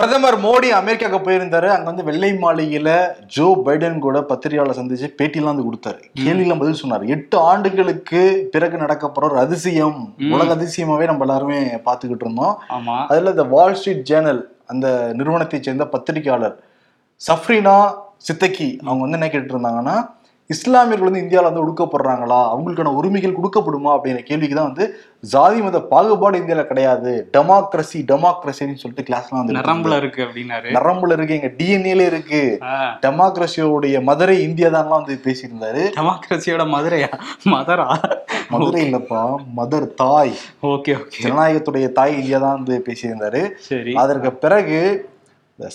பிரதமர் மோடி அமெரிக்காவுக்கு போயிருந்தாரு. அங்க வந்து வெள்ளை மாளிகையில ஜோ பைடன் கூட பத்திரிகையாளர் சந்திச்சு பேட்டிலாம் வந்து கொடுத்தாரு. கேள்வியெல்லாம் பதில் சொன்னார். எட்டு ஆண்டுகளுக்கு பிறகு நடக்க போற ஒரு அதிசயம். உலக அதிசயமாவே நம்ம எல்லாருமே பார்த்துக்கிட்டு இருந்தோம். அதுல இந்த வால் ஸ்ட்ரீட் ஜேர்னல் அந்த நிறுவனத்தை சேர்ந்த பத்திரிகையாளர் சஃப்ரினா சித்தக்கி அவங்க வந்து என்ன கேட்டு இருந்தாங்கன்னா இஸ்லாமியர்கள் வந்து இந்தியாவில் வந்து ஒடுக்கப்படுறாங்களா? அவங்களுக்கான உரிமைகள் கொடுக்கப்படுமா? அப்படிங்கிற கேள்விக்கு தான் வந்து ஜாதி மத பாகுபாடு இந்தியாவில் கிடையாது. டெமோக்ரஸி டெமோக்ரஸின்னு சொல்லிட்டு கிளாஸ்லாம் வந்து நரம்புல இருக்கு அப்படின்னாரு. நரம்புல இருக்கு எங்க டிஎன்ஏல இருக்கு. டெமோக்ரஸியோடைய மதுரை இந்தியா தான்லாம் வந்து பேசியிருந்தாரு. டெமோக்ரஸியோட மதுரையா? மதரா? மதுரை இல்லப்பா மதர் தாய். ஓகே ஓகே ஜனநாயகத்துடைய தாய் இந்தியா தான் வந்து பேசியிருந்தாரு. அதற்கு பிறகு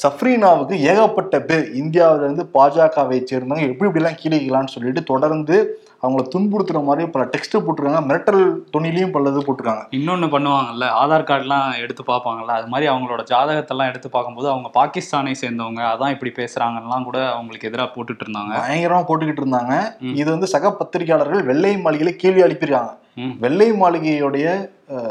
சஃப்ரீனாவுக்கு ஏகப்பட்ட பேர் இந்தியாவில இருந்து பாஜகவை சேர்ந்தவங்க எப்படி இப்படிலாம் கீழிக்கலாம்னு சொல்லிட்டு தொடர்ந்து அவங்கள துன்புறுத்துற மாதிரி பல டெக்ஸ்ட் போட்டிருக்காங்க. மிரட்டல் துணிலையும் பலது போட்டிருக்காங்க. இன்னொன்னு பண்ணுவாங்கல்ல ஆதார் கார்டுலாம் எடுத்து பார்ப்பாங்கல்ல அது மாதிரி அவங்களோட ஜாதகத்தெல்லாம் எடுத்து பார்க்கும்போது அவங்க பாகிஸ்தானை சேர்ந்தவங்க அதான் இப்படி பேசுறாங்கலாம் கூட அவங்களுக்கு எதிராக போட்டுட்டு இருந்தாங்க பயங்கரமா போட்டுக்கிட்டு இருந்தாங்க. இது வந்து சக பத்திரிகையாளர்கள் வெள்ளை மாளிகையில கேள்வி அனுப்பியிருக்காங்க ம். வெள்ளை மாளிகையுடைய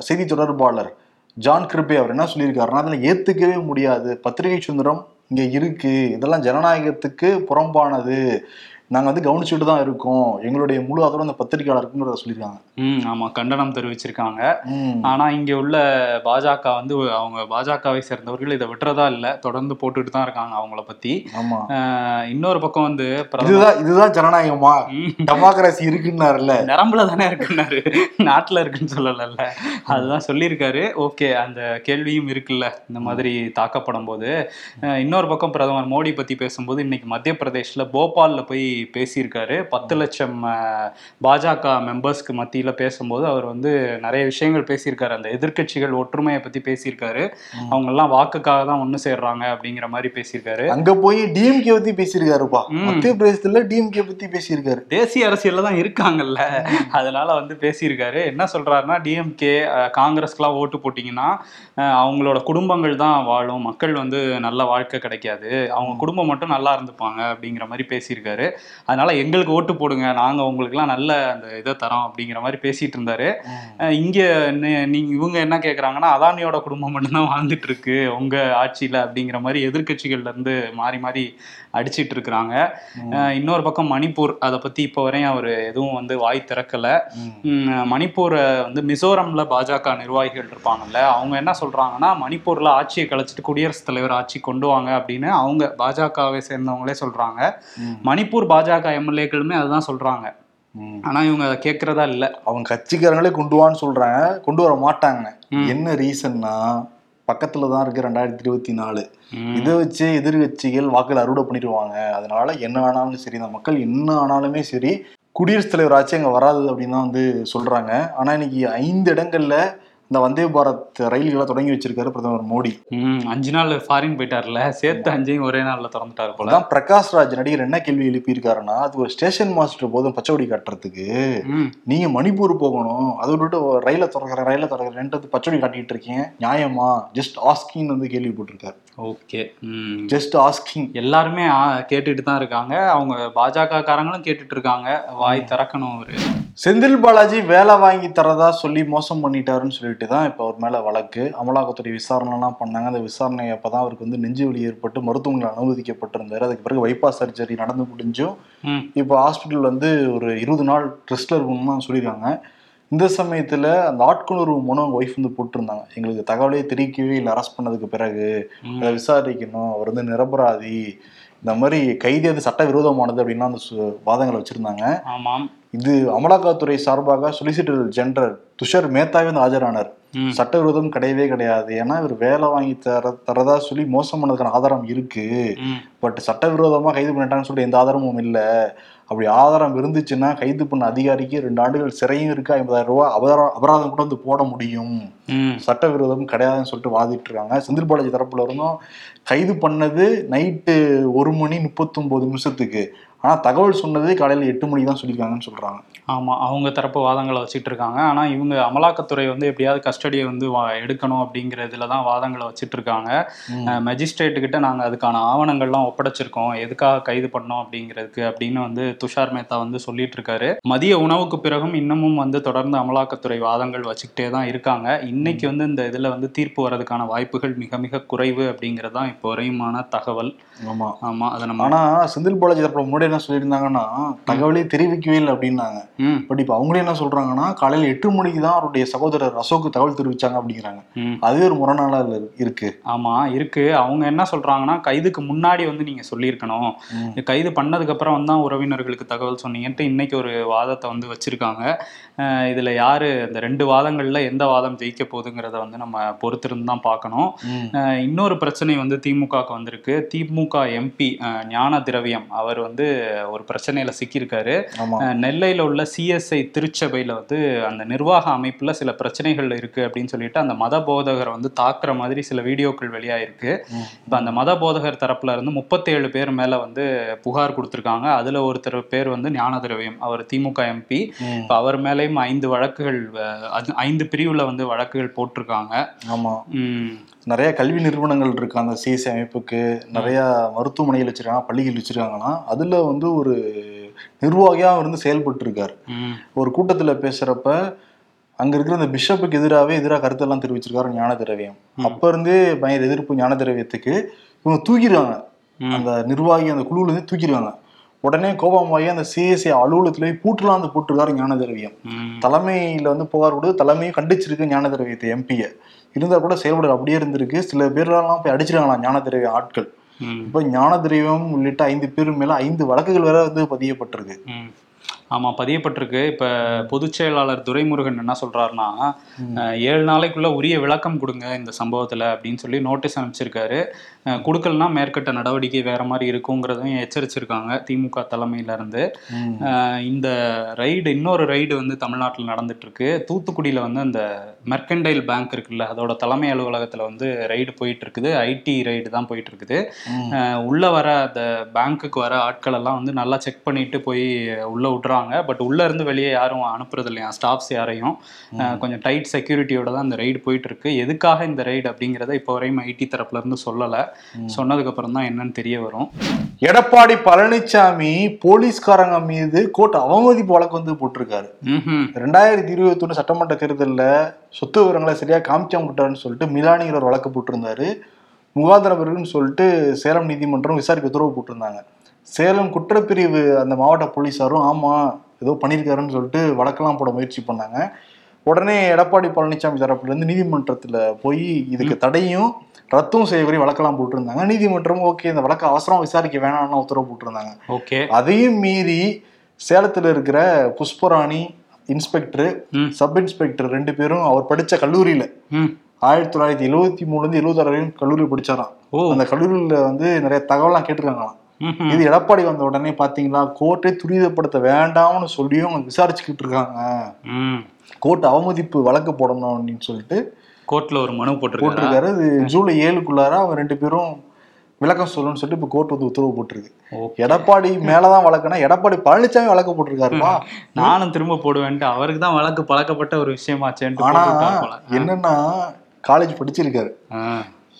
செய்தி தொடர்பாளர் ஜான் கிருபே அவர் என்ன சொல்லியிருக்காருன்னா அதில் ஏற்றுக்கவே முடியாது. பத்திரிகை சுதந்திரம் இங்கே இருக்குது இதெல்லாம் ஜனநாயகத்துக்கு புறம்பானது. நாங்க வந்து கவனிச்சுட்டு தான் இருக்கோம். எங்களுடைய முழு ஆதரவு அந்த பத்திரிகையாளருக்குங்கிறத சொல்லியிருக்காங்க. ம் ஆமா. கண்டனம் தெரிவிச்சிருக்காங்க. ஆனா இங்க உள்ள பாஜக வந்து அவங்க பாஜகவை சேர்ந்தவர்கள் இதை விட்டுறதா இல்ல. தொடர்ந்து போட்டுட்டு தான் இருக்காங்க அவங்கள பத்தி. ஆமா. ஆஹ் இன்னொரு பக்கம் வந்து இதுதான் இதுதான் ஜனநாயகமா? டெமோக்ரஸி இருக்குன்னாருல்ல? நரம்புல தானே இருக்குன்னாரு. நாட்டுல இருக்குன்னு சொல்லலல்ல. அதுதான் சொல்லியிருக்காரு. ஓகே அந்த கேள்வியும் இருக்குல்ல. இந்த மாதிரி தாக்கப்படும் போது. இன்னொரு பக்கம் பிரதமர் மோடி பத்தி பேசும்போது இன்னைக்கு மத்திய பிரதேஷ்ல போபால்ல போய் பேசியிருக்காரு. பத்து லட்சம் பாஜக மெம்பர்ஸ்க்கு மத்தியில பேசும்போது அவர் வந்து நிறைய விஷயங்கள் பேசியிருக்காரு. அந்த எதிர்க்கட்சிகள் ஒற்றுமையை பத்தி பேசியிருக்காரு. ம். அவங்க எல்லாம் வாக்குக்காக தான் ஒண்ணு சேர்றாங்க அப்படிங்கிற மாதிரி பேசியிருக்காரு. அங்க போய் டிஎம்கே பத்தி பேசியிருக்காருப்பா. மத்திய பிரதேசத்துல டிஎம்கே பத்தி பேசியிருக்காரு. தேசிய அரசியல்ல தான் இருக்காங்கல்ல. அதனால வந்து பேசியிருக்காரு. என்ன சொல்றாருன்னா டிஎம்கே காங்கிரஸ்க்குலாம் ஓட்டு போட்டிங்கன்னா அவங்களோட குடும்பங்கள் தான் வாழும். மக்கள் வந்து நல்ல வாழ்க்கை கிடைக்காது. அவங்க குடும்பம் மட்டும் நல்லா இருந்துப்பாங்க அப்படிங்கிற மாதிரி பேசியிருக்காரு. அதனால எங்களுக்கு ஓட்டு போடுங்க நாங்க உங்களுக்குலாம் நல்ல அந்த இதை தரோம் அப்படிங்கிற மாதிரி பேசிட்டு இருந்தாரு. இங்க நி- நீங்க இவங்க என்ன கேக்குறாங்கன்னா அதானியோட குடும்பம் மட்டும்தான் வாழ்ந்துட்டு இருக்கு உங்க ஆட்சியில அப்படிங்கிற மாதிரி எதிர்க்கட்சிகள்ல இருந்து மாறி மாறி அடிச்சிட்டு இருக்கிறாங்க. இன்னொரு பக்கம் மணிப்பூர் அதை பத்தி இப்போ வரையும் அவர் எதுவும் வந்து வாய் திறக்கல. மணிப்பூரை வந்து மிசோரம்ல பாஜக நிர்வாகிகள் இருப்பாங்கல்ல அவங்க என்ன சொல்றாங்கன்னா மணிப்பூர்ல ஆட்சியை கலைச்சிட்டு குடியரசுத் தலைவர் ஆட்சி கொண்டு வாங்க அப்படின்னு அவங்க பாஜகவை சேர்ந்தவங்களே சொல்றாங்க. மணிப்பூர் பாஜக எம்எல்ஏக்களுமே அதுதான் சொல்றாங்க. ஆனா இவங்க அதை கேட்கறதா இல்ல. அவங்க கட்சிக்காரங்களே கொண்டு வான்னு சொல்றாங்க. கொண்டு வர மாட்டாங்க. என்ன ரீசன்னா பக்கத்துல தான் இருக்கு ரெண்டாயிரத்தி இருபத்தி நாலு. இதை வச்சு எதிர்கட்சிகள் வாக்குகள் அறுவடை பண்ணிடுவாங்க. அதனால என்ன ஆனாலும் சரி இந்த மக்கள் என்ன ஆனாலுமே சரி குடியரசுத் தலைவர் ஆட்சி அங்க வராது அப்படின்னு தான் வந்து சொல்றாங்க. ஆனா இன்னைக்கு ஐந்து இடங்கள்ல இந்த வந்தே பாரத் ரயில்களை தொடங்கி வச்சிருக்காரு பிரதமர் மோடி. அஞ்சு நாள் ஃபாரின் போயிட்டார்ல. சேர்த்து அஞ்சையும் ஒரே நாள்ல திறந்துட்டாரு போல. அதான் பிரகாஷ் ராஜ் நடிகர் என்ன கேள்வி எழுப்பியிருக்காருன்னா அது ஒரு ஸ்டேஷன் மாஸ்டர் போதும் பச்சைவடி காட்டுறதுக்கு. நீங்க மணிப்பூர் போகணும். அதை விட்டுட்டு ரயில திறக்கிற ரயில திறக்கிறேன்றது பச்சடி காட்டிட்டு இருக்கீங்க. நியாயமா? ஜஸ்ட் ஆஸ்கிங் வந்து கேள்வி போட்டிருக்காரு. ஓகே. ஜஸ்ட் ஆஸ்கிங் எல்லாருமே கேட்டுட்டு தான் இருக்காங்க. அவங்க பாஜக காரங்களும் கேட்டுட்டு இருக்காங்க. வாய் திறக்கணும் அவரு. செந்தில் பாலாஜி வேலை வாங்கி தரதா சொல்லி மோசம் பண்ணிட்டாருன்னு சொல்லிட்டு தான் இப்போ அவர் மேல வழக்கு. அமலாக்கத்துறை விசாரணைலாம் பண்ணாங்க. அந்த விசாரணை அப்பதான் அவருக்கு வந்து நெஞ்சு வலி ஏற்பட்டு மருத்துவமனையில் அனுமதிக்கப்பட்டிருந்தாரு. அதுக்கு பிறகு பைபாஸ் சர்ஜரி நடந்து முடிஞ்சும். இப்போ ஹாஸ்பிட்டல் வந்து ஒரு இருபது நாள் ரெஸ்ட்ல இருக்கணும்னு தான் சொல்லியிருக்காங்க. இந்த சமயத்துல அந்த ஆட்கொணர்வு மனு அவங்க ஒய்ஃப் வந்து போட்டிருந்தாங்க. எங்களுக்கு தகவலே தெரிவிக்கவே இல்லை. அரெஸ்ட் பண்ணதுக்கு பிறகு. அதை விசாரிக்கணும். அவர் வந்து நிரபராதி. இந்த மாதிரி கைது அது சட்டவிரோதமானது அப்படின்னா அந்த வாதங்களை வச்சிருந்தாங்க. ஆமாம். இது அமலாக்கத்துறை சார்பாக சொலிசிட்டர் ஜெனரல் துஷார் மேத்தாவே வந்து ஆஜரானார். சட்டவிரோதம் கிடையவே கிடையாது. ஏன்னா இவர் வேலை வாங்கி தர தரதா சொல்லி மோசம் பண்ணதுக்கான ஆதாரம் இருக்கு. பட் சட்டவிரோதமா கைது பண்ணிட்டான்னு சொல்லிட்டு எந்த ஆதாரமும் இல்லை. அப்படி ஆதாரம் இருந்துச்சுன்னா கைது பண்ண அதிகாரிக்கு ரெண்டு ஆண்டுகள் சிறையும் இருக்கு? ஐம்பதாயிரம் ரூபாய் அபராதம் அபராதம் கூட வந்து போட முடியும். சட்டவிரோதம் கிடையாதுன்னு சொல்லிட்டு வாதிட்டு இருக்காங்க செந்தில் பாலாஜி தரப்புல இருந்தும் கைது பண்ணது நைட்டு ஒரு மணி முப்பத்தொன்பது நிமிஷத்துக்கு. ஆனா தகவல் சொன்னதே காலையில எட்டு மணிக்கு தான் சொல்லியிருக்காங்கன்னு சொல்றாங்க. ஆமா அவங்க தரப்பு வாதங்களை வச்சுட்டு இருக்காங்க. ஆனா இவங்க அமலாக்கத்துறை வந்து எப்படியாவது கஸ்டடியை வந்து வா- எடுக்கணும் அப்படிங்கிறதுல தான் வாதங்களை வச்சுட்டு இருக்காங்க. மெஜிஸ்ட்ரேட்டு கிட்ட நாங்க அதுக்கான ஆவணங்கள்லாம் ஒப்படைச்சிருக்கோம். எதுக்காக கைது பண்ணோம் அப்படிங்கிறதுக்கு அப்படின்னு வந்து துஷார் மேத்தா வந்து சொல்லிட்டு இருக்காரு. மதிய உணவுக்கு பிறகும் இன்னமும் வந்து தொடர்ந்து அமலாக்கத்துறை வாதங்கள் வச்சுக்கிட்டே தான் இருக்காங்க. இன்னைக்கு வந்து இந்த இதுல வந்து தீர்ப்பு வர்றதுக்கான வாய்ப்புகள் மிக மிக குறைவு அப்படிங்கிறது தான் இப்போ வரையுமான தகவல். ஆமா. ஆமா அதை நம்ம ஆனா செந்தில் பாலாஜி தரப்புல முன்னாடி என்ன சொல்லியிருந்தாங்கன்னா தகவலே தெரிவிக்கவே இல்லை அப்படின்னாங்க. ம். பட் இப்போ அவங்களே என்ன சொல்றாங்கன்னா காலையில எட்டு மணிக்கு தான் அவருடைய சகோதரர் அசோக் தகவல் தெரிவிச்சாங்க அப்படிங்கிறாங்க. அதுவே ஒரு முரணால இருக்கு. ஆமா இருக்கு. அவங்க என்ன சொல்றாங்கன்னா கைதுக்கு முன்னாடி வந்து நீங்க சொல்லியிருக்கணும். கைது பண்ணதுக்கு அப்புறம் வந்து தான் உறவினர்களுக்கு தகவல் சொன்னீங்கன்ட்டு இன்னைக்கு ஒரு வாதத்தை வந்து வச்சிருக்காங்க. இதுல யாரு இந்த ரெண்டு வாதங்கள்ல எந்த வாதம் ஜெயிக்க போகுதுங்கிறத வந்து நம்ம பொறுத்திருந்து தான் பார்க்கணும். இன்னொரு பிரச்சனை வந்து திமுகவுக்கு வந்திருக்கு. திமுக எம்பி ஞான திரவியம் அவர் வந்து ஒரு பிரச்சனையில சிக்கியிருக்காரு. நெல்லையில உள்ள சிஎஸ்ஐ திருச்சபையில வந்து அந்த நிர்வாக அமைப்புல சில பிரச்சனைகள் இருக்கு அப்படின்னு சொல்லிட்டு அந்த மத போதகரை வந்து தாக்குற மாதிரி சில வீடியோக்கள் வெளியாயிருக்கு. இப்போ அந்த மத போதகர் தரப்புல இருந்து முப்பத்தேழு பேர் மேல வந்து புகார் கொடுத்துருக்காங்க. அதுல ஒருத்தர் பேர் வந்து ஞான திரவியம் அவர் திமுக எம்பி. இப்போ அவர் மேலேயும் ஐந்து வழக்குகள் ஐந்து பிரிவுல வந்து வழக்குகள் போட்டிருக்காங்க. ஆமா. நிறைய கல்வி நிறுவனங்கள் இருக்கு. அந்த சிஎஸ்சி அமைப்புக்கு நிறைய மருத்துவமனைகள் வச்சிருக்காங்க பள்ளிகள் வச்சிருக்காங்கன்னா அதுல வந்து ஒரு நிர்வாகியா இருந்து செயல்பட்டு இருக்காரு ஒரு கூட்டத்துல பேசுறப்ப அங்க இருக்கிற அந்த பிஷப்புக்கு எதிராகவே எதிராக கருத்தெல்லாம் தெரிவிச்சிருக்காரு ஞான திரவியம் அப்ப இருந்தே பயங்கர எதிர்ப்பு ஞான திரவியத்துக்கு இவங்க தூக்கிடுவாங்க. அந்த நிர்வாகி அந்த குழுல இருந்து தூக்கிடுவாங்க. உடனே கோபமாகி அந்த சிஎஸ்சி அலுவலகத்துல போய் பூட்டலாம் வந்து போட்டிருக்காரு ஞான திரவியம் தலைமையில வந்து புகார் கொடுத்து தலைமையும் கண்டிச்சிருக்கு ஞான திரவியத்தை எம்பியை இருந்தா கூட செயல்பட அப்படியே இருந்திருக்கு. சில பேர்லாம் போய் அடிச்சிருக்காங்களாம் ஞான திரவிய ஆட்கள் இப்ப ஞான திரவியம் உள்ளிட்ட ஐந்து பேர் மேல ஐந்து வழக்குகள் வேற வந்து பதியப்பட்டிருக்கு. ம். ஆமா பதியப்பட்டிருக்கு. இப்ப பொதுச் செயலாளர் துரைமுருகன் என்ன சொல்றாருன்னா அஹ், ஏழு நாளைக்குள்ள உரிய விளக்கம் கொடுங்க இந்த சம்பவத்துல அப்படின்னு சொல்லி நோட்டீஸ் அனுப்பிச்சிருக்காரு. கொடுக்கலனா மேற்கட்ட நடவடிக்கை வேற மாதிரி இருக்குங்கிறதையும் எச்சரிச்சிருக்காங்க திமுக தலைமையில இருந்து ம். அஹ், இந்த ரைடு இன்னொரு ரைடு வந்து தமிழ்நாட்டில் நடந்துட்டு இருக்கு தூத்துக்குடியில வந்து அந்த மெர்கண்டைல் பேங்க் இருக்குல்ல அதோட தலைமை அலுவலகத்துல வந்து ரைடு போயிட்டு இருக்குது ஐடி ரைடு தான் போயிட்டு இருக்குது உள்ள வர அந்த பேங்க்குக்கு வர ஆட்கள் எல்லாம் வந்து நல்லா செக் பண்ணிட்டு போய் உள்ள விட்டுறாங்க. பட் உள்ள இருந்து வெளியே யாரும் அனுப்புறது இல்லையா? ஸ்டாஃப்ஸ் யாரையும். கொஞ்சம் டைட் செக்யூரிட்டியோட தான் அந்த ரைடு போயிட்டு இருக்கு எதுக்காக இந்த ரைடு அப்படிங்கிறத இப்போ வரையும் ஐடி தரப்புல இருந்து சொல்லல. சொன்னதுக்கு அப்புறம் தான் என்னன்னு தெரிய வரும். எடப்பாடி பழனிசாமி போலீஸ்காரங்க மீது கோர்ட் அவமதிப்பு வழக்கு வந்து போட்டிருக்காரு. ரெண்டாயிரத்தி இருபத்தி ஒண்ணு சட்டமன்ற தேர்தல்ல சொத்து விவரங்களை சரியா காமிச்சாம விட்டாருன்னு சொல்லிட்டு மிலானிங்கிற ஒரு வழக்கு போட்டிருந்தாரு. முகாந்திர பிரிவுன்னு சொல்லிட்டு சேலம் நீதிமன்றம் விசாரிக்க உத்தரவு போட்டிருந்தாங்க. சேலம் குற்றப்பிரிவு அந்த மாவட்ட போலீஸாரும் ஆமா ஏதோ பண்ணியிருக்காருன்னு சொல்லிட்டு வழக்கெல்லாம் போட முயற்சி பண்ணாங்க. உடனே எடப்பாடி பழனிசாமி தரப்புல இருந்து நீதிமன்றத்துல போய் இதுக்கு தடையும் ரத்தும் செய்ய கோரி வழக்கெல்லாம் போட்டிருந்தாங்க. நீதிமன்றம் ஓகே இந்த வழக்கை அவசரம் விசாரிக்க வேணாம்னு உத்தரவு போட்டிருந்தாங்க. ஓகே. அதையும் மீறி சேலத்துல இருக்கிற புஷ்பராணி இன்ஸ்பெக்டர். சப் இன்ஸ்பெக்டர் ரெண்டு பேரும் அவர் படிச்ச கல்லூரியில ஆயிரத்தி தொள்ளாயிரத்தி எழுவத்தி மூணுல இருந்து எழுபத்தாறு வரையும் கல்லூரி படிச்சாராம். ஓ. அந்த கல்லூரியில வந்து நிறைய தகவல்லாம் கேட்டிருக்காங்களாம். இது எடப்பாடி வந்த உடனே பாத்தீங்களா கோர்ட்டை துரிதப்படுத்த வேண்டாம்னு சொல்லியும் அவங்க விசாரிச்சுக்கிட்டு இருக்காங்க. கோர்ட் அவமதிப்பு வழக்கு போடணும் அப்படின்னு சொல்லிட்டு கோர்ட்ல ஒரு மனு போட்டிருக்காரு? அது ஜூலை ஏழுக்குள்ளார அவங்க ரெண்டு பேரும் விளக்கம் சொல்லணும்னு சொல்லிட்டு இப்ப கோர்ட் வந்து உத்தரவு போட்டிருக்கு. எடப்பாடி மேலதான் வழக்குனா எடப்பாடி பழனிசாமி வழக்கு போட்டிருக்காருப்பா நானும் திரும்ப போடுவேன்ட்டு அவருக்கு தான் வழக்கு பழக்கப்பட்ட ஒரு விஷயமாச்சேன்ட்டு ஆனா என்னன்னா காலேஜ் படிச்சிருக்காரு.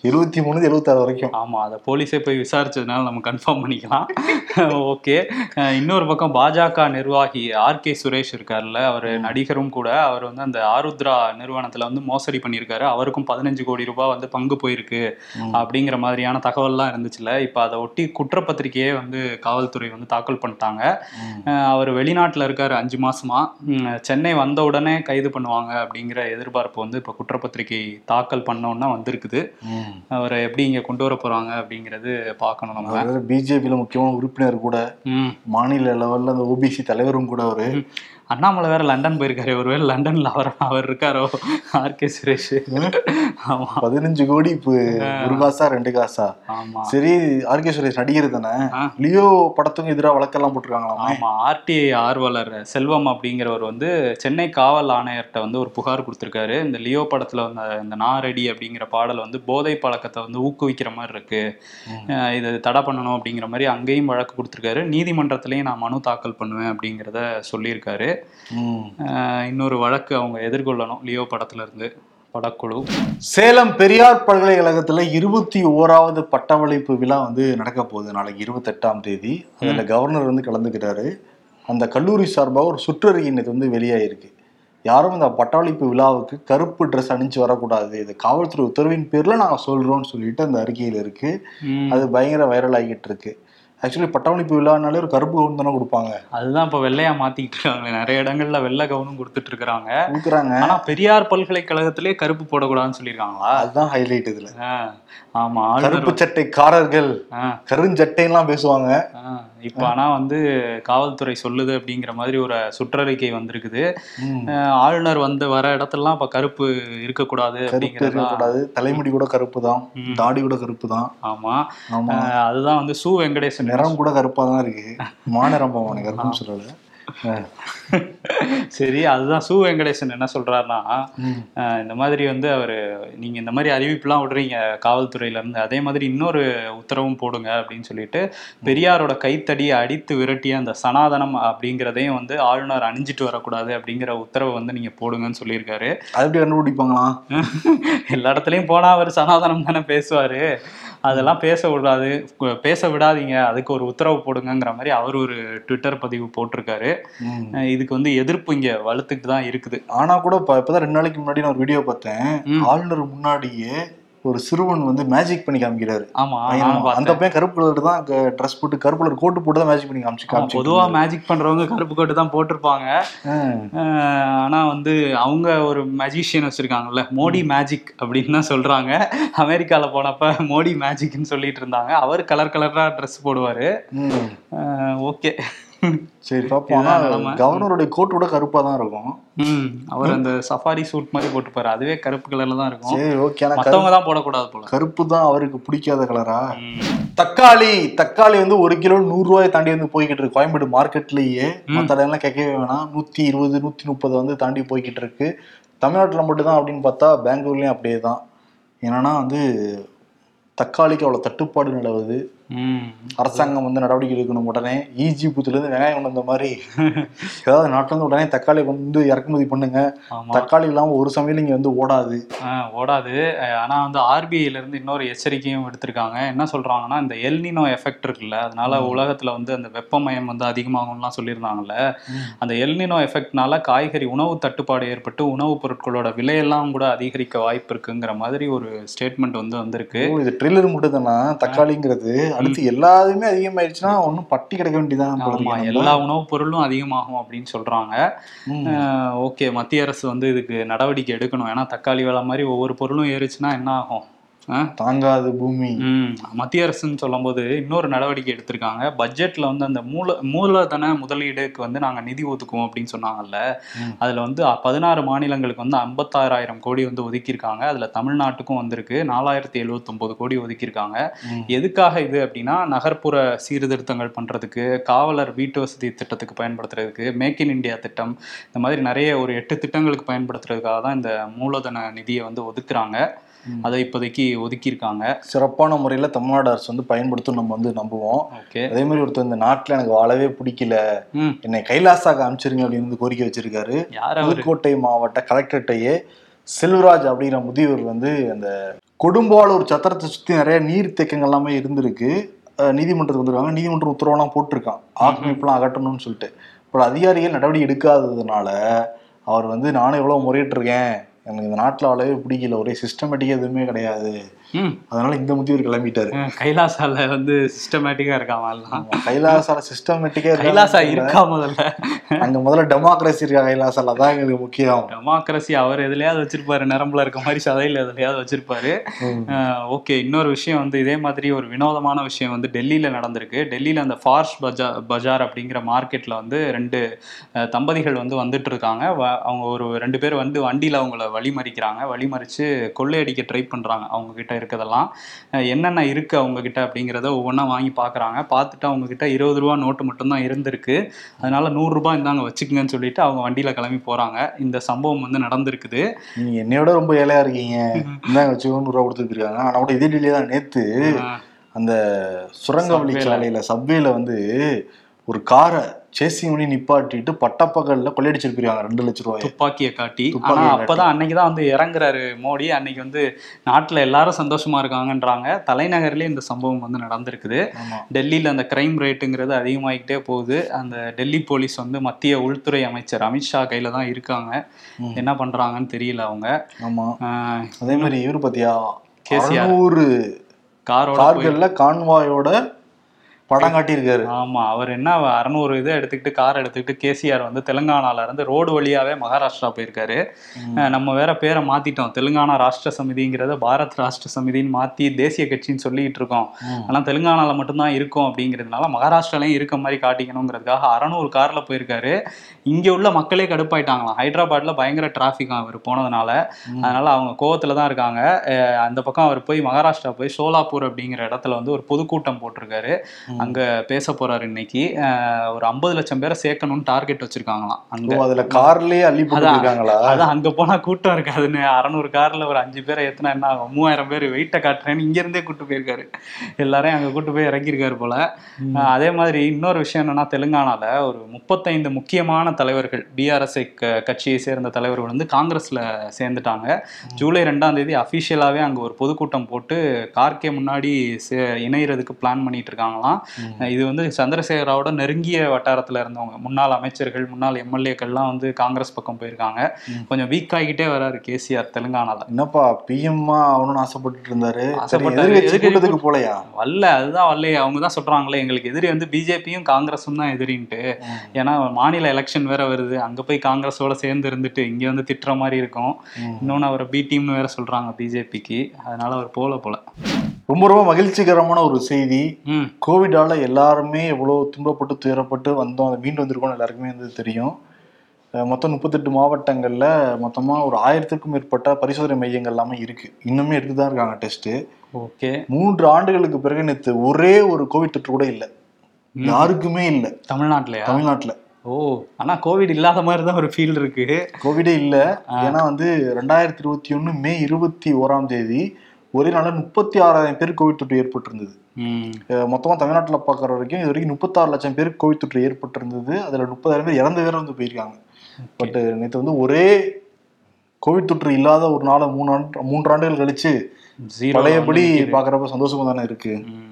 எழுபத்தி மூணு எழுபத்தாறு வரைக்கும். ஆமா அதை போலீஸே போய் விசாரிச்சதுனால நம்ம கன்ஃபார்ம் பண்ணிக்கலாம். ஓகே இன்னொரு பக்கம் பாஜக நிர்வாகி ஆர் கே சுரேஷ் இருக்கார்ல அவர் நடிகரும் கூட அவர் வந்து அந்த ஆருத்ரா நிறுவனத்துல வந்து மோசடி பண்ணியிருக்காரு. அவருக்கும் பதினஞ்சு கோடி ரூபாய் வந்து பங்கு போயிருக்கு அப்படிங்கிற மாதிரியான தகவல்லாம் இருந்துச்சுல. இப்போ அதை ஒட்டி குற்றப்பத்திரிக்கையே வந்து காவல்துறை வந்து தாக்கல் பண்ணிட்டாங்க. அவர் வெளிநாட்டில் இருக்காரு அஞ்சு மாசமா. சென்னை வந்த உடனே கைது பண்ணுவாங்க அப்படிங்கிற எதிர்பார்ப்பு வந்து இப்போ குற்றப்பத்திரிக்கை தாக்கல் பண்ணோன்னா வந்திருக்குது. அவரை எப்படி இங்க கொண்டு வர போறாங்க அப்படிங்கிறது பார்க்கணும் நம்ம. அதாவது பிஜேபியில முக்கியமான உறுப்பினர் கூட மாநில லெவல்ல அந்த ஓபிசி தலைவரும் கூட அவரு. அண்ணாமலை வேற லண்டன் போயிருக்காரு. ஒருவேளை லண்டன்ல அவர் அவர் இருக்காரோ? R K Suresh. ஆமா. பதினஞ்சு கோடி இப்போ ஒரு காசா ரெண்டு காசா? ஆமா. சரி ஆர்கே சுரேஷ் நடிகர் தானே? ஆ. லியோ படத்துக்கும் எதிராக வழக்கெல்லாம் போட்டிருக்காங்களாமே? ஆமா. ஆர்டிஐ ஆர்வலர் செல்வம் அப்படிங்கிறவர் வந்து சென்னை காவல் ஆணையர்கிட்ட வந்து ஒரு புகார் கொடுத்திருக்காரு. இந்த லியோ படத்துல வந்த இந்த நாரடி அப்படிங்கிற பாடல் வந்து போதை பழக்கத்தை வந்து ஊக்குவிக்கிற மாதிரி இருக்கு. இது தடை பண்ணணும் அப்படிங்கிற மாதிரி அங்கேயும் வழக்கு கொடுத்திருக்காரு. நீதிமன்றத்திலையும் நான் மனு தாக்கல் பண்ணுவேன் அப்படிங்கிறத சொல்லியிருக்காரு. இன்னொரு வழக்கு அவங்க எதிர்கொள்ளணும். லியோ படத்துல இருந்து படக்குழு. சேலம் பெரியார் பல்கலைக்கழகத்துல இருபத்தி ஓராவது பட்டமளிப்பு விழா வந்து நடக்க போகுது. நாளைக்கு இருபத்தெட்டாம் தேதி. அதுல கவர்னர் வந்து கலந்துக்கிறாரு. அந்த கல்லூரி சார்பாக ஒரு சுற்றறிக்கை நேத்து வந்து வெளியாயிருக்கு. யாரும் இந்த பட்டமளிப்பு விழாவுக்கு கருப்பு ட்ரெஸ் அணிஞ்சு வரக்கூடாது. இது காவல்துறை உத்தரவின் பேர்ல நாங்க சொல்றோம்னு சொல்லிட்டு அந்த அறிக்கையில இருக்கு. ம். அது பயங்கர வைரல் ஆகிட்டு இருக்கு. ஆக்சுவலி பட்டமளிப்பு விழானாலே ஒரு கருப்பு கவுன் தானே கொடுப்பாங்க. அதுதான் இப்ப வெள்ளையா மாத்திக்கிட்டு இருக்காங்க நிறைய இடங்கள்ல வெள்ளை கவுனும் கொடுத்துட்டு இருக்காங்க கொடுக்குறாங்க. ஆனா பெரியார் பல்கலைக்கழகத்திலே கருப்பு போடக்கூடாதுன்னு சொல்லியிருக்காங்களா? அதுதான் ஹைலைட் இதுல. ஆமா கருப்பு சட்டைக்காரர்கள் கருஞ்சட்டைலாம் பேசுவாங்க. இப்ப ஆனா வந்து காவல்துறை சொல்லுது அப்படிங்கிற மாதிரி ஒரு சுற்றறிக்கை வந்திருக்குது. ஆளுநர் வந்து வர இடத்துலலாம் இப்ப கருப்பு இருக்கக்கூடாது இருக்கக்கூடாது. தலைமுடி கூட கருப்பு தான். தாடி கூட கருப்பு தான் ஆமா. அதுதான் வந்து சு வெங்கடேசன் நிறம் கூட கருப்பா தான் இருக்கு. மாநிறம் போவானு கருப்புன்னு சொல்லல. சரி அதுதான் சு வெங்கடேசன் என்ன சொல்றாருன்னா இந்த மாதிரி வந்து அவர் நீங்க இந்த மாதிரி அறிவிப்புலாம் விடுறீங்க காவல்துறையில இருந்து அதே மாதிரி இன்னொரு உத்தரவும் போடுங்க அப்படின்னு சொல்லிட்டு பெரியாரோட கைத்தடியை அடித்து விரட்டிய அந்த சனாதனம் அப்படிங்கிறதையும் வந்து ஆளுநர் அணிஞ்சிட்டு வரக்கூடாது அப்படிங்கிற உத்தரவை வந்து நீங்க போடுங்கன்னு சொல்லியிருக்காரு. அது எப்படி கண்டுபிடிப்பாங்களாம்? எல்லா இடத்துலயும் போனா அவர் சனாதனம் தானே பேசுவாரு. அதெல்லாம் பேச விடாது பேச விடாதீங்க அதுக்கு ஒரு உத்தரவு போடுங்கங்கிற மாதிரி அவர் ஒரு ட்விட்டர் பதிவு போட்டிருக்காரு. இதுக்கு வந்து எதிர்ப்பு இங்க வலுத்துக்கிட்டு தான் இருக்குது. ஆனா கூட இப்ப இப்பதான் ரெண்டு நாளைக்கு முன்னாடி நான் ஒரு வீடியோ பார்த்தேன். ஆளுநர் முன்னாடியே ஒரு சிறுவன் வந்து மேஜிக் பண்ணி காமிக்கிறாரு. ஆமா. அந்த பையன் கருப்பு கலர் தான் ட்ரெஸ் போட்டு கருப்பு கலர் கோட்டு போட்டு தான் மேஜிக் பண்ணி காமிச்சு காமிச்சு பொதுவா மேஜிக் பண்றவங்க கருப்பு கோட்டு தான் போட்டிருப்பாங்க. ஆனா வந்து அவங்க ஒரு மேஜிஷியன் வச்சிருக்காங்கல்ல மோடி மேஜிக் அப்படின்னு தான் சொல்றாங்க. அமெரிக்கால போனப்ப மோடி மேஜிக்னு சொல்லிட்டு இருந்தாங்க. அவர் கலர் கலரா ட்ரெஸ் போடுவாரு. ஓகே. சரி நிலைமை. கவர்னருடைய கோட் கூட கருப்பா தான் இருக்கும். ம் அவர் அந்த சஃபாரி சூட் மாதிரி போட்டுப்பாரு. அதுவே கருப்பு கலர்ல தான் இருக்கும். சரி ஓகே மத்தவங்க தான் போடக்கூடாது போல. கருப்பு தான் அவருக்கு பிடிக்காத கலரா. தக்காளி தக்காளி வந்து ஒரு கிலோ நூறு ரூபாய் தாண்டி வந்து போய்கிட்டு இருக்கு. கோயம்பேடு மார்க்கெட்லயே. மற்ற இடம்லாம் கேட்கவே வேணாம். நூத்தி இருபது நூத்தி முப்பது வந்து தாண்டி போய்கிட்டு இருக்கு. தமிழ்நாட்டுல மட்டும் தான் அப்படின்னு பார்த்தா பெங்களூர்லயும் அப்படியே தான் என்னன்னா வந்து தக்காளிக்கு அவ்வளவு தட்டுப்பாடு நிலவுது. அரசாங்கம் வந்து நடவடிக்கை எடுக்கணும் உடனே. ஈஜிபுத்துல இருந்து வெங்காயம் கொண்டு வந்த மாதிரி. ஏதாவது நாட்டுல இருந்து உடனே தக்காளி வந்து இறக்குமதி பண்ணுங்க. தக்காளி இல்லாம ஒரு சமையல் இங்க வந்து ஓடாது. ஓடாது. அஹ் ஆனா வந்து ஆர்பிஐல இருந்து இன்னொரு எச்சரிக்கையும் எடுத்திருக்காங்க என்ன சொல்றாங்கன்னா இந்த எல்னினோ எஃபெக்ட் இருக்குல்ல அதனால உலகத்துல வந்து அந்த வெப்பமயம் வந்து அதிகமாகும்லாம் சொல்லியிருந்தாங்கல்ல. அந்த எல்னினோ எஃபெக்ட்னால காய்கறி உணவு தட்டுப்பாடு ஏற்பட்டு உணவுப் பொருட்களோட விலையெல்லாம் கூட அதிகரிக்க வாய்ப்பு இருக்குங்கிற மாதிரி ஒரு ஸ்டேட்மெண்ட் வந்து வந்திருக்கு. இது ட்ரில்லர் மட்டும் தானா தக்காளிங்கிறது அடுத்து எல்லாதுமே அதிகமாயிடுச்சுன்னா ஒன்றும் பட்டி கிடக்க வேண்டியதான். எல்லா உணவுப் பொருளும் அதிகமாகும் அப்படின்னு சொல்றாங்க. ஓகே மத்திய அரசு வந்து இதுக்கு நடவடிக்கை எடுக்கணும் ஏன்னா தக்காளி விலை மாதிரி ஒவ்வொரு பொருளும் ஏறிச்சுன்னா என்ன ஆகும் தாங்காது பூமி. ம் மத்திய அரசுன்னு சொல்லும்போது இன்னொரு நடவடிக்கை எடுத்திருக்காங்க. பட்ஜெட்ல வந்து அந்த மூல மூலதன முதலீடுக்கு வந்து நாங்க நிதி ஒதுக்குவோம் அப்படின்னு சொன்னாங்கல்ல. அதுல வந்து பதினாறு மாநிலங்களுக்கு வந்து ஐம்பத்தாறாயிரம் கோடி வந்து ஒதுக்கியிருக்காங்க. அதுல தமிழ்நாட்டுக்கும் வந்திருக்கு. நாலாயிரத்தி எழுவத்தொன்பது கோடி ஒதுக்கியிருக்காங்க. எதுக்காக இது அப்படின்னா நகர்ப்புற சீர்திருத்தங்கள் பண்றதுக்கு காவலர் வீட்டு வசதி திட்டத்துக்கு பயன்படுத்துறதுக்கு மேக் இன் இந்தியா திட்டம் இந்த மாதிரி நிறைய ஒரு எட்டு திட்டங்களுக்கு பயன்படுத்துறதுக்காக தான் இந்த மூலதன நிதியை வந்து ஒதுக்குறாங்க. அதை இப்போதைக்கு ஒதுக்கியிருக்காங்க. சிறப்பான முறையில தமிழ்நாடு அரசு வந்து பயன்படுத்தும் நம்ம வந்து நம்புவோம். ஓகே. அதே மாதிரி ஒருத்தர் இந்த நாட்டுல எனக்கு வாழவே பிடிக்கல என்னை கைலாசாக அனுப்பிச்சிருங்க அப்படின்னு வந்து கோரிக்கை வச்சிருக்காரு. புதுக்கோட்டை மாவட்ட கலெக்டர்கிட்டயே செல்வராஜ் அப்படிங்கிற முதியவர் வந்து அந்த கொடும்பாளூர் சத்திரத்தை சுத்தி நிறைய நீர் தேக்கங்கள் எல்லாமே இருந்திருக்கு. நீதிமன்றத்துக்கு வந்துருக்காங்க. நீதிமன்றம் உத்தரவெல்லாம் போட்டிருக்கான். ஆக்கிரமிப்புலாம் அகற்றணும்னு சொல்லிட்டு. இப்போ அதிகாரிகள் நடவடிக்கை எடுக்காததுனால அவர் வந்து நானும் எவ்வளோ முறையிட்டு இருக்கேன் எனக்கு இந்த நாட்டில் வாழவே பிடிக்கல. ஒரே சிஸ்டமேட்டிக்காக எதுவுமே கிடையாது. அதனால இந்த முதியவர் கிளம்பிட்டாரு. கைலாசால வந்து சிஸ்டமேட்டிக்கா இருக்காம எல்லாம். கைலாசால சிஸ்டமேட்டிக்கா கைலாசா இருக்கா முதல்ல? அங்க முதல்ல டெமோக்ரஸி இருக்கா கைலாசால? தான் எங்களுக்கு முக்கியம். டெமோக்ரஸி அவர் எதுலயாவது வச்சிருப்பாரு நரம்புல இருக்க மாதிரி சதையில எதுலயாவது வச்சிருப்பாரு. ஓகே இன்னொரு விஷயம் வந்து இதே மாதிரி ஒரு வினோதமான விஷயம் வந்து டெல்லியில நடந்திருக்கு. டெல்லியில அந்த ஃபார்ஸ் பஜா பஜார் அப்படிங்கிற மார்க்கெட்ல வந்து ரெண்டு தம்பதிகள் வந்து வந்துட்டு இருக்காங்க அவங்க ஒரு ரெண்டு பேர் வந்து வண்டியில அவங்கள வழிமறிக்கிறாங்க. வழிமறிச்சு கொள்ளையடிக்க ட்ரை பண்றாங்க அவங்க கிட்ட இருக்கதெல்லாம் அஹ், என்னென்ன இருக்கு அவங்க கிட்ட அப்படிங்கிறத ஒவ்வொன்றா வாங்கி பார்க்கறாங்க பார்த்துட்டு அவங்க கிட்ட இருபது ரூபா நோட்டு மட்டும்தான் இருந்திருக்கு. அதனால நூறு ரூபாய் இந்தாங்க வச்சுக்கங்கன்னு சொல்லிட்டு அவங்க வண்டியில கிளம்பி போறாங்க. இந்த சம்பவம் வந்து நடந்திருக்குது. நீங்க என்னையோட ரொம்ப ஏழையா இருக்கீங்க. இந்தாங்க வச்சு நூறு ரூபா கொடுத்துட்டு இருக்காங்க ஆனா கூட இதே தான் அஹ், அந்த Subway ல. சாலையில சப்வேல வந்து ஒரு காரை சேசிங் பண்ணி நிப்பாட்டிட்டு பட்டப்பகல்ல கொள்ளையடிச்சிருக்காங்க ரெண்டு லட்ச ரூபாய். துப்பாக்கியை காட்டி. ஆனா. அப்பதான் அன்னைக்கு தான் வந்து இறங்குறாரு மோடி. அன்னைக்கு வந்து நாட்டுல எல்லாரும் சந்தோஷமா இருக்காங்கன்றாங்க. தலைநகர்லயே இந்த சம்பவம் வந்து நடந்திருக்குது. டெல்லியில அந்த கிரைம் ரேட்டுங்கிறது அதிகமாகிக்கிட்டே போகுது. அந்த டெல்லி போலீஸ் வந்து மத்திய உள்துறை அமைச்சர் அமித்ஷா கையில தான் இருக்காங்க. என்ன பண்றாங்கன்னு தெரியல அவங்க. ஆமா. அதே மாதிரி இவரு பாத்தியா? கேசிஆர். காரோட கார்கள்ல கான்வாயோட படம் காட்டியிருக்காரு. ஆமா அவர் என்ன அறநூறு இதை எடுத்துக்கிட்டு கார் எடுத்துக்கிட்டு கேசிஆர் வந்து தெலுங்கானால இருந்து ரோடு வழியாவே மகாராஷ்டிரா போயிருக்காரு. நம்ம வேற பேரை மாத்திட்டோம். தெலுங்கானா ராஷ்டிர சமிதிங்கிறத பாரத் ராஷ்டிர சமிதின்னு மாத்தி தேசிய கட்சின்னு சொல்லிட்டு இருக்கோம். ஆனா தெலுங்கானால மட்டும்தான் இருக்கும் அப்படிங்கிறதுனால மகாராஷ்டிராலையும் இருக்க மாதிரி காட்டிக்கணுங்கிறதுக்காக அறநூறு கார்ல போயிருக்காரு. இங்க உள்ள மக்களே கடுப்பாயிட்டாங்களாம். ஹைதராபாத்ல பயங்கர டிராஃபிக் அவர் போனதுனால. அதனால அவங்க கோவத்துல தான் இருக்காங்க. அந்த பக்கம் அவர் போய் மகாராஷ்டிரா போய் சோலாப்பூர் அப்படிங்கிற இடத்துல வந்து ஒரு பொதுக்கூட்டம் போட்டிருக்காரு. அங்க பேச போறாரு இன்னைக்கு. ஒரு ஐம்பது லட்சம் பேரை சேர்க்கணும்னு டார்கெட் வச்சிருக்காங்களாம். அங்க அதுல கார்லயே அள்ளி போட்டுருக்காங்களா அதான் அங்க போனா கூட்டம் இருக்காதுன்னு. அறநூறு கார்ல ஒரு அஞ்சு பேரை ஏத்துனா என்ன ஆகும்? மூவாயிரம் பேர் வெயிட்ட காட்டுறேன்னு இங்க இருந்தே கூட்டு போயிருக்காரு. எல்லாரையும் அங்க கூட்டு போய் இறங்கியிருக்காரு போல. அதே மாதிரி இன்னொரு விஷயம் என்னன்னா தெலுங்கானால ஒரு முப்பத்தைந்து முக்கியமான தலைவர்கள் பிஆர்எஸ் கட்சியை சேர்ந்த தலைவர்கள் வந்து காங்கிரஸ்ல சேர்ந்துட்டாங்க. ஜூலை ரெண்டாம் தேதி அபிஷியலாவே அங்க ஒரு பொதுக்கூட்டம் போட்டு கார்கே முன்னாடி சே- இணையறதுக்கு பிளான் பண்ணிட்டு இருக்காங்களாம். இது வந்து சந்திரசேகராவோட நெருங்கிய வட்டாரத்துல இருந்தவங்க. முன்னாள் அமைச்சர்கள் முன்னாள் எம்எல்ஏக்கள்லாம் வந்து காங்கிரஸ் பக்கம் போயிருக்காங்க. கொஞ்சம் வீக் ஆகிட்டே வராரு கேசிஆர் தெலுங்கானால. என்னப்பா பிஎம்மா ஆகணும்னு ஆசைப்பட்டுட்டு இருந்தாரு. கூட்டத்துக்கு போலையா? வரல அதுதான் வரலையே. அவங்க தான் சொல்றாங்களே எங்களுக்கு எதிரி வந்து பிஜேபியும் காங்கிரஸும் தான் எதிரின்ட்டு. ஏன்னா மாநில எலெக்ஷன் வேற வருது. அங்க போய் காங்கிரஸோட சேர்ந்து இருந்துட்டு இங்க வந்து திட்டுற மாதிரி இருக்கும். இன்னொன்னு அவரை பி டீம்னு வேற சொல்றாங்க பிஜேபிக்கு அதனால அவர் போல போல. ரொம்ப ரொம்ப மகிழ்ச்சிகரமான ஒரு செய்தி. கோவிடால எல்லாருமே எவ்வளவு துன்பப்பட்டு துயரப்பட்டு வந்தோம். அதை மீண்டு வந்திருக்கோம் எல்லாருக்குமே வந்து தெரியும். மொத்தம் முப்பத்தெட்டு மாவட்டங்கள்ல மொத்தமா ஒரு ஆயிரத்திற்கும் மேற்பட்ட பரிசோதனை மையங்கள் எல்லாமே இருக்கு. இன்னுமே எடுத்து தான் இருக்காங்க டெஸ்ட் ஓகே. மூன்று ஆண்டுகளுக்கு பிறகு நேத்து ஒரே ஒரு கோவிட் தொற்று கூட இல்ல. யாருக்குமே இல்ல. தமிழ்நாட்டுலயா? தமிழ்நாட்டுல. ஓ ஆனா கோவிட் இல்லாத மாதிரி தான் ஒரு ஃபீல் இருக்கு. கோவிடே இல்ல. ஏன்னா வந்து ரெண்டாயிரத்தி இருபத்தி ஒண்ணு மே இருபத்தி ஓராம் தேதி ஒரே நாள்ல முப்பத்தி ஆறாயிரம் பேர் கோவிட் தொற்று ஏற்பட்டிருந்தது ம் அஹ் மொத்தமா தமிழ்நாட்டுல பார்க்குற வரைக்கும் இது வரைக்கும் முப்பத்தாறு லட்சம் பேருக்கு கோவிட் தொற்று ஏற்பட்டிருந்தது அதுல முப்பதாயிரம் பேர் இறந்து வேற வந்து போயிருக்காங்க பட் நேற்று வந்து ஒரே கோவிட் தொற்று இல்லாத ஒரு நாளை மூணு ஆண்டு மூன்று ஆண்டுகள் கழிச்சு பழையபடி பாக்குறப்ப சந்தோஷமா தானே இருக்கு ம்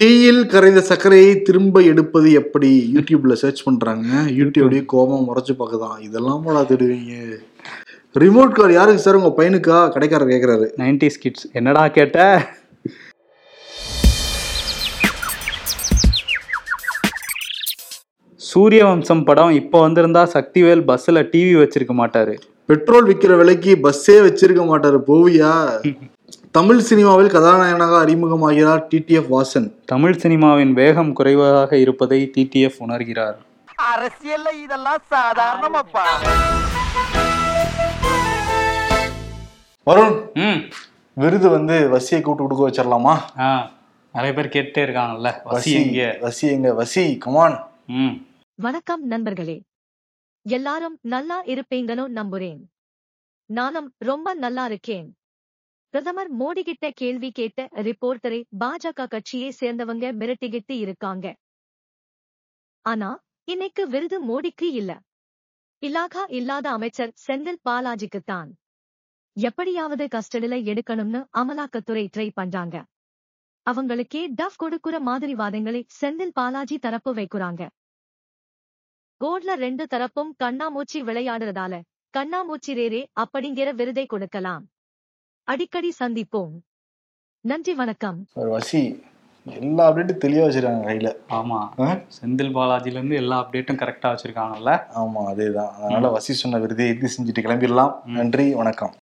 டீயில் கரைந்த சர்க்கரையை திரும்ப எடுப்பது எப்படி? யூடியூப்ல சர்ச் பண்றாங்க. யூடியூப்லயே கோபம் முறைச்சு பார்க்குதான் இதெல்லாம் போல தேடுவீங்க? ரிமோட் கார் யாருக்கு சார் உங்க பையனுக்கா? கடைக்காரர் கேக்குறாரு. நைன்டிஸ் கிட்ஸ் என்னடா கேட்ட? சூரிய வம்சம் படம் இப்போ வந்திருந்தா சக்திவேல் பஸ்ஸில் டிவி வச்சிருக்க மாட்டாரு. பெட்ரோல் விற்கிற விலைக்கு பஸ்ஸே வச்சிருக்க மாட்டாரு போவியா? தமிழ் சினிமாவில் கதாநாயகனாக அறிமுகமாகிறார் டிடிஎஃப் வாசன். தமிழ் சினிமாவின் வேகம் குறைவாக இருப்பதை டிடிஎஃப் உணர்கிறார். அரசியல்ல இதெல்லாம் சாதாரணமாப்பா. வருண் ம். விருது வந்து வசியை கூட்டு கொடுக்க வச்சிடலாமா நிறைய பேர் கேட்டே இருக்காங்கல்ல வசி எங்க? வசி எங்க? வசி கமான் ம். வணக்கம் நண்பர்களே. எல்லாரும் நல்லா இருப்பீங்கன்னு நம்புறேன். நானும் ரொம்ப நல்லா இருக்கேன். பிரதமர் மோடி கிட்ட கேள்வி கேட்ட ரிப்போர்ட்டரை பாஜக கட்சியை சேர்ந்தவங்க மிரட்டிக்கிட்டு இருக்காங்க. ஆனா இன்னைக்கு விருது மோடிக்கு இல்ல. இலாகா இல்லாத அமைச்சர் செந்தில் பாலாஜிக்குத்தான் எப்படியாவது கஸ்டடில எடுக்கணும்னு அமலாக்கத்துறை ட்ரை பண்றாங்க. அவங்களுக்கே டஃப் கொடுக்குற மாதிரி வாதங்களை செந்தில் பாலாஜி தரப்பு வைக்கிறாங்க. கோட்ல ரெண்டு தரப்பும் கண்ணாமூச்சி விளையாடுறதால கண்ணாமூச்சி ரேரே அப்படிங்கிற விருதை கொடுக்கலாம். அடிக்கடி சந்திப்போம். நன்றி வணக்கம். ஒரு வசி எல்லா அப்டேட்டும் தெளிவா வச்சிருக்காங்க கையில. ஆமா. ஆ? செந்தில் பாலாஜில இருந்து எல்லா அப்டேட்டும் கரெக்டா வச்சிருக்காங்கல்ல. ஆமா அதேதான். அதனால வசி சொன்ன விருதை இது செஞ்சுட்டு கிளம்பிடலாம். நன்றி வணக்கம்.